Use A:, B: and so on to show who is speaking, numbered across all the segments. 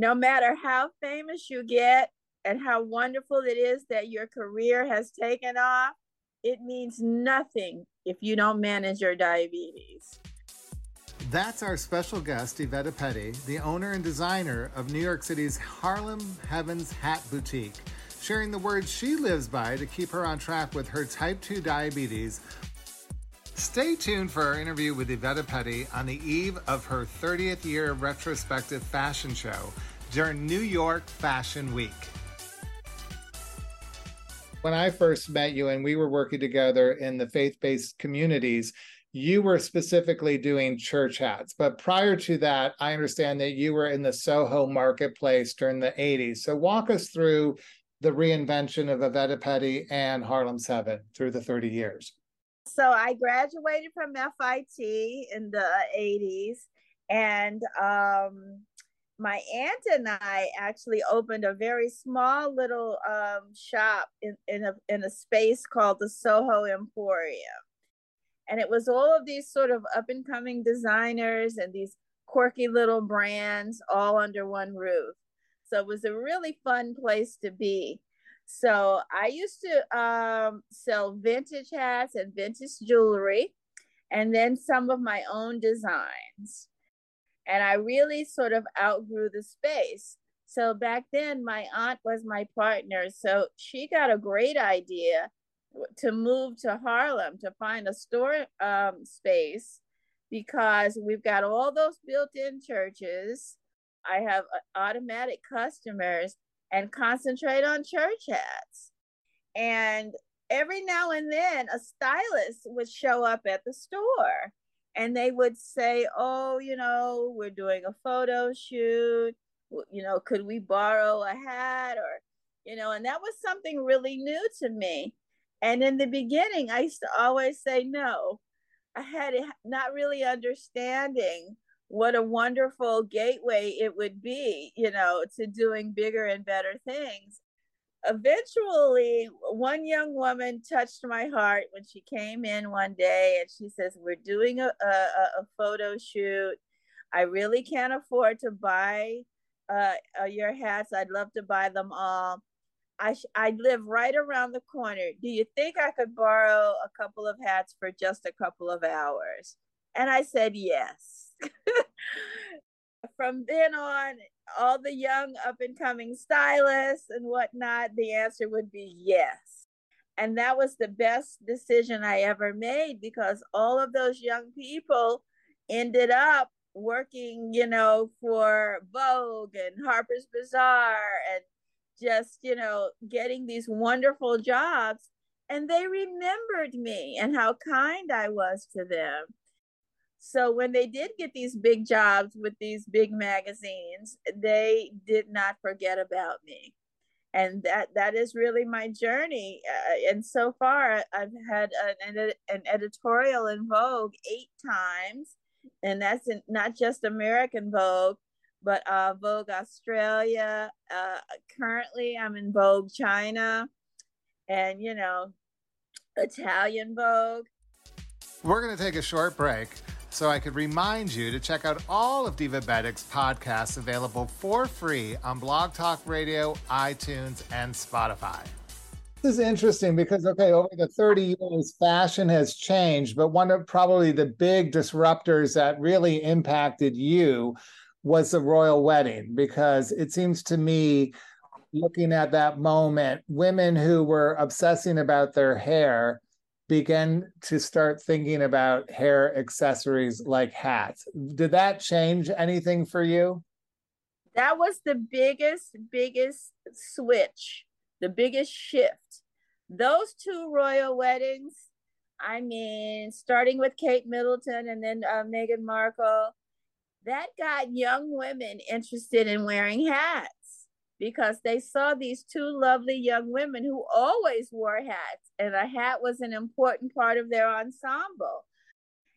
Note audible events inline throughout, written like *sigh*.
A: no matter how famous you get and how wonderful it is that your career has taken off, it means nothing if you don't manage your diabetes.
B: That's our special guest, Evetta Petty, the owner and designer of New York City's Harlem Heavens Hat Boutique, sharing the words she lives by to keep her on track with her type 2 diabetes. Stay tuned for our interview with Evetta Petty on the eve of her 30th year retrospective fashion show during New York Fashion Week. When I first met you and we were working together in the faith based communities, you were specifically doing church hats. But prior to that, I understand that you were in the Soho marketplace during the 80s. So walk us through the reinvention of Evetta Petty and Harlem's Heaven through the 30 years.
A: So I graduated from FIT in the 80s and um, my aunt and I actually opened a very small little um, shop in, in, a, in a space called the Soho Emporium. And it was all of these sort of up and coming designers and these quirky little brands all under one roof. So it was a really fun place to be. So I used to um, sell vintage hats and vintage jewelry, and then some of my own designs. And I really sort of outgrew the space. So back then, my aunt was my partner. So she got a great idea to move to Harlem to find a store um, space because we've got all those built in churches. I have uh, automatic customers and concentrate on church hats. And every now and then, a stylist would show up at the store and they would say, Oh, you know, we're doing a photo shoot. You know, could we borrow a hat? Or, you know, and that was something really new to me. And in the beginning, I used to always say no. I had not really understanding what a wonderful gateway it would be, you know, to doing bigger and better things. Eventually, one young woman touched my heart when she came in one day and she says, We're doing a, a, a photo shoot. I really can't afford to buy uh, uh, your hats. I'd love to buy them all. I, sh- I live right around the corner. Do you think I could borrow a couple of hats for just a couple of hours? And I said, Yes. *laughs* From then on, all the young up and coming stylists and whatnot, the answer would be yes. And that was the best decision I ever made because all of those young people ended up working, you know, for Vogue and Harper's Bazaar and just, you know, getting these wonderful jobs. And they remembered me and how kind I was to them. So when they did get these big jobs with these big magazines, they did not forget about me. And that that is really my journey. Uh, and so far, I've had an, an editorial in Vogue eight times, and that's in, not just American Vogue, but uh, Vogue Australia. Uh, currently, I'm in Vogue China, and you know, Italian Vogue.
B: We're going to take a short break so I could remind you to check out all of Diva Divabetic's podcasts available for free on Blog Talk Radio, iTunes, and Spotify. This is interesting because, okay, over the 30 years, fashion has changed, but one of probably the big disruptors that really impacted you was the royal wedding because it seems to me looking at that moment women who were obsessing about their hair began to start thinking about hair accessories like hats. Did that change anything for you?
A: That was the biggest, biggest switch, the biggest shift. Those two royal weddings, I mean, starting with Kate Middleton and then uh, Meghan Markle, that got young women interested in wearing hats because they saw these two lovely young women who always wore hats, and a hat was an important part of their ensemble.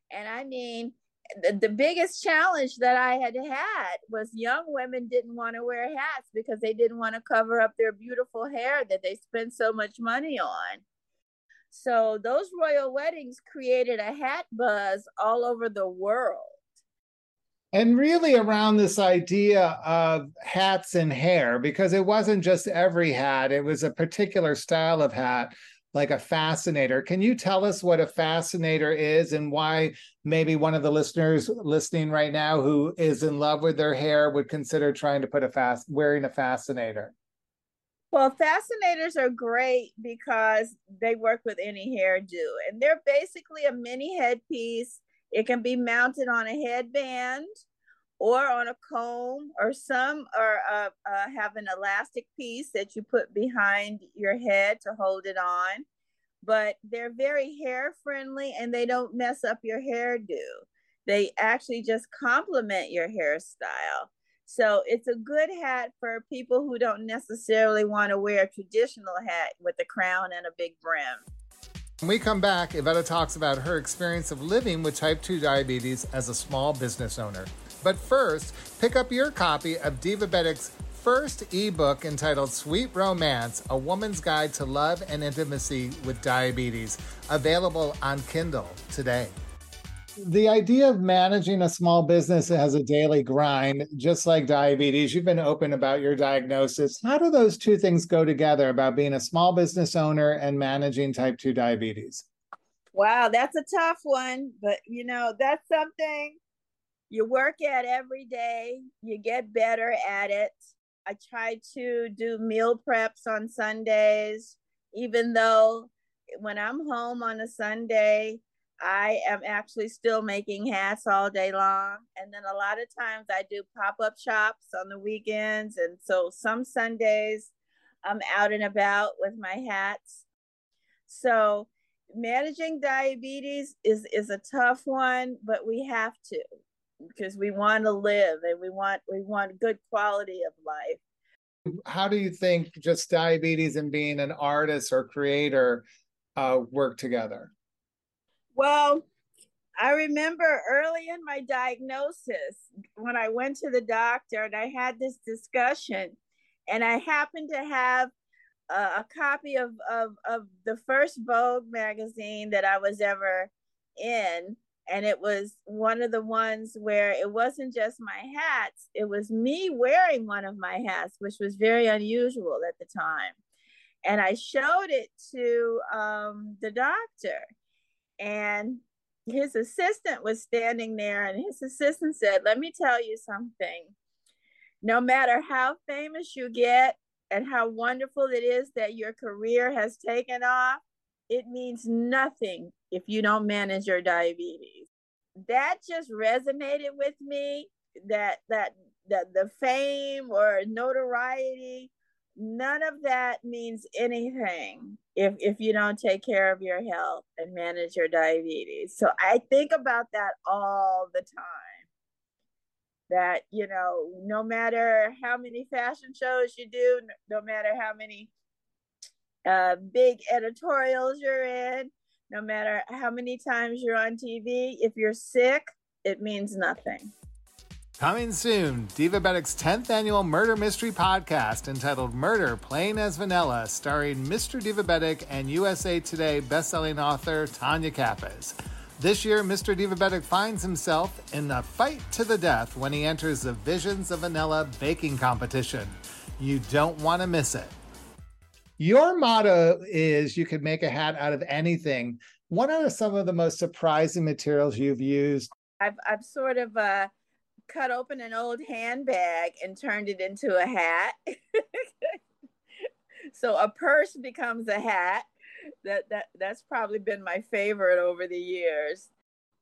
A: And I mean, the, the biggest challenge that I had had was young women didn't want to wear hats because they didn't want to cover up their beautiful hair that they spent so much money on. So those royal weddings created a hat buzz all over the world.
B: And really around this idea of hats and hair, because it wasn't just every hat, it was a particular style of hat, like a fascinator. Can you tell us what a fascinator is and why maybe one of the listeners listening right now who is in love with their hair would consider trying to put a fast wearing a fascinator?
A: Well, fascinators are great because they work with any hairdo, and they're basically a mini headpiece. It can be mounted on a headband or on a comb, or some are uh, uh, have an elastic piece that you put behind your head to hold it on. But they're very hair friendly and they don't mess up your hairdo. They actually just complement your hairstyle. So it's a good hat for people who don't necessarily want to wear a traditional hat with a crown and a big brim.
B: When we come back, Evetta talks about her experience of living with type 2 diabetes as a small business owner. But first, pick up your copy of Divabetic's first ebook entitled Sweet Romance A Woman's Guide to Love and Intimacy with Diabetes, available on Kindle today the idea of managing a small business as a daily grind, just like diabetes, you've been open about your diagnosis. How do those two things go together about being a small business owner and managing type 2 diabetes?
A: Wow, that's a tough one, but you know, that's something you work at every day, you get better at it. I try to do meal preps on Sundays, even though when I'm home on a Sunday, I am actually still making hats all day long. And then a lot of times I do pop up shops on the weekends. And so some Sundays I'm out and about with my hats. So managing diabetes is, is a tough one, but we have to because we want to live and we want we want good quality of life.
B: How do you think just diabetes and being an artist or creator uh, work together?
A: Well, I remember early in my diagnosis when I went to the doctor and I had this discussion, and I happened to have a, a copy of, of, of the first Vogue magazine that I was ever in. And it was one of the ones where it wasn't just my hats, it was me wearing one of my hats, which was very unusual at the time. And I showed it to um, the doctor and his assistant was standing there and his assistant said let me tell you something. No matter how famous you get and how wonderful it is that your career has taken off it means nothing if you don't manage your diabetes. That just resonated with me that that that the fame or notoriety none of that means anything if if you don't take care of your health and manage your diabetes. So i think about that all the time. That you know no matter how many fashion shows you do no matter how many uh, big editorials you're in no matter how many times you're on tv if you're sick it means nothing
B: Coming soon, Diva Divabetic's 10th annual murder mystery podcast entitled Murder Plain as Vanilla, starring Mr. Diva Divabetic and USA Today bestselling author Tonya Kappes. This year, Mr. Diva Divabetic finds himself in a fight to the death when he enters the Visions of Vanilla baking competition. You don't want to miss it. Your motto is you could make a hat out of anything. What are some of the most surprising materials you've used?
A: I've, I've sort of uh, cut open an old handbag and turned it into a hat. *laughs* so a purse becomes a hat. That that that's probably been my favorite over the years.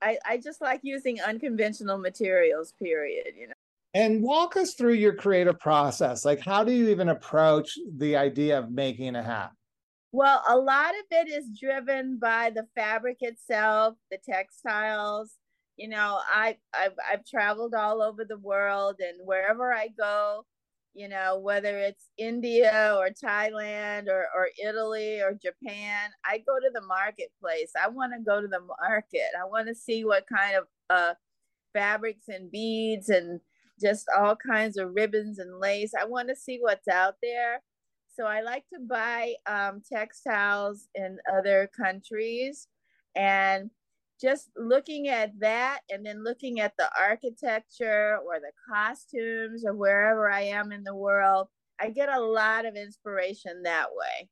A: I, I just like using unconventional materials, period, you know.
B: And walk us through your creative process. Like how do you even approach the idea of making a hat?
A: Well, a lot of it is driven by the fabric itself, the textiles, you know I I've, I've traveled all over the world and wherever i go you know whether it's india or thailand or, or italy or japan i go to the marketplace. I want to go to the market. I want to see what kind of uh, fabrics and beads and just all kinds of ribbons and lace. I want to see what's out there. So i like to buy um, textiles in other countries and just looking at that and then looking at the architecture or the costumes or wherever I am in the world, I get a lot of inspiration that way.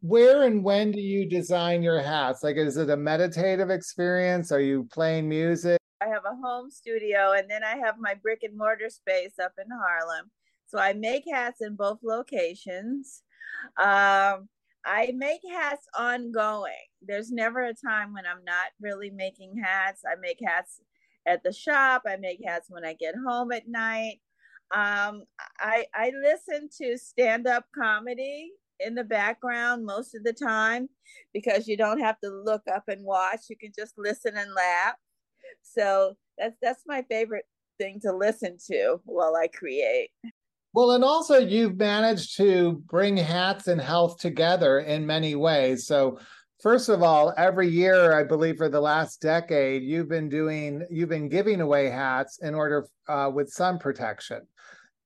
B: Where and when do you design your hats? Like, is it a meditative experience? Are you playing music?
A: I have a home studio and then I have my brick and mortar space up in Harlem. So I make hats in both locations. Um, I make hats ongoing. There's never a time when I'm not really making hats. I make hats at the shop. I make hats when I get home at night. Um, I I listen to stand up comedy in the background most of the time because you don't have to look up and watch. You can just listen and laugh. So that's that's my favorite thing to listen to while I create.
B: Well, and also you've managed to bring hats and health together in many ways. So, first of all, every year, I believe for the last decade, you've been doing, you've been giving away hats in order uh, with sun protection.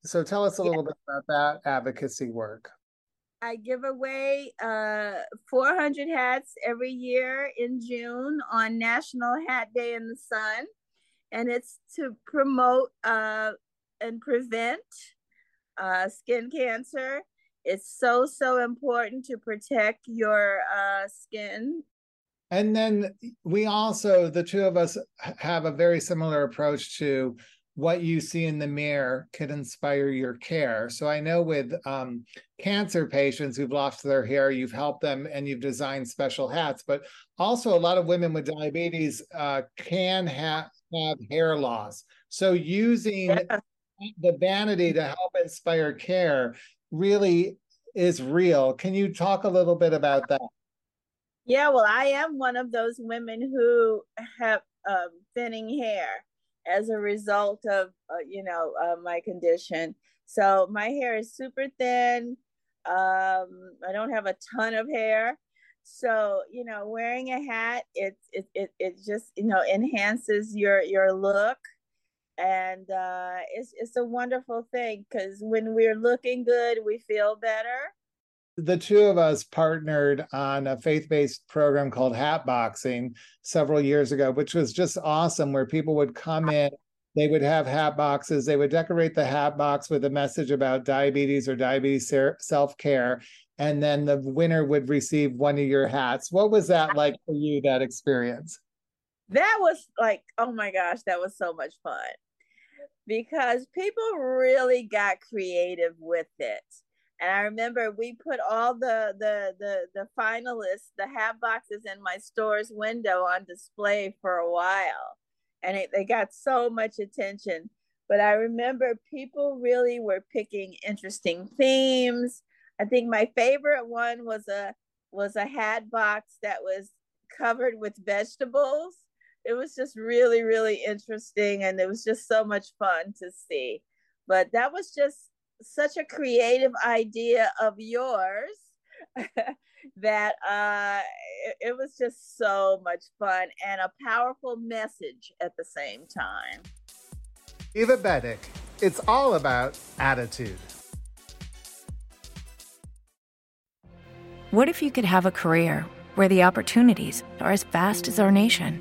B: So, tell us a little bit about that advocacy work.
A: I give away uh, 400 hats every year in June on National Hat Day in the Sun. And it's to promote uh, and prevent uh, skin cancer. It's so, so important to protect your uh, skin.
B: And then we also, the two of us, have a very similar approach to what you see in the mirror could inspire your care. So I know with um, cancer patients who've lost their hair, you've helped them and you've designed special hats. But also, a lot of women with diabetes uh, can have have hair loss. So using yeah the vanity to help inspire care really is real. Can you talk a little bit about that?
A: Yeah, well, I am one of those women who have um, thinning hair as a result of, uh, you know, uh, my condition. So my hair is super thin. Um, I don't have a ton of hair. So, you know, wearing a hat, it, it, it, it just, you know, enhances your, your look and uh, it's it's a wonderful thing because when we're looking good, we feel better.
B: The two of us partnered on a faith-based program called Hat Boxing several years ago, which was just awesome. Where people would come in, they would have hat boxes, they would decorate the hat box with a message about diabetes or diabetes self-care, and then the winner would receive one of your hats. What was that like for you? That experience?
A: That was like, oh my gosh, that was so much fun because people really got creative with it. And I remember we put all the the the the finalists, the hat boxes in my store's window on display for a while. And it, they got so much attention. But I remember people really were picking interesting themes. I think my favorite one was a was a hat box that was covered with vegetables it was just really really interesting and it was just so much fun to see. But that was just such a creative idea of yours *laughs* that uh it, it, was just so much fun and a powerful message at the same time.
B: Eva Bedik it's all about attitude.
C: What if you could have a career where the opportunities are as vast as our nation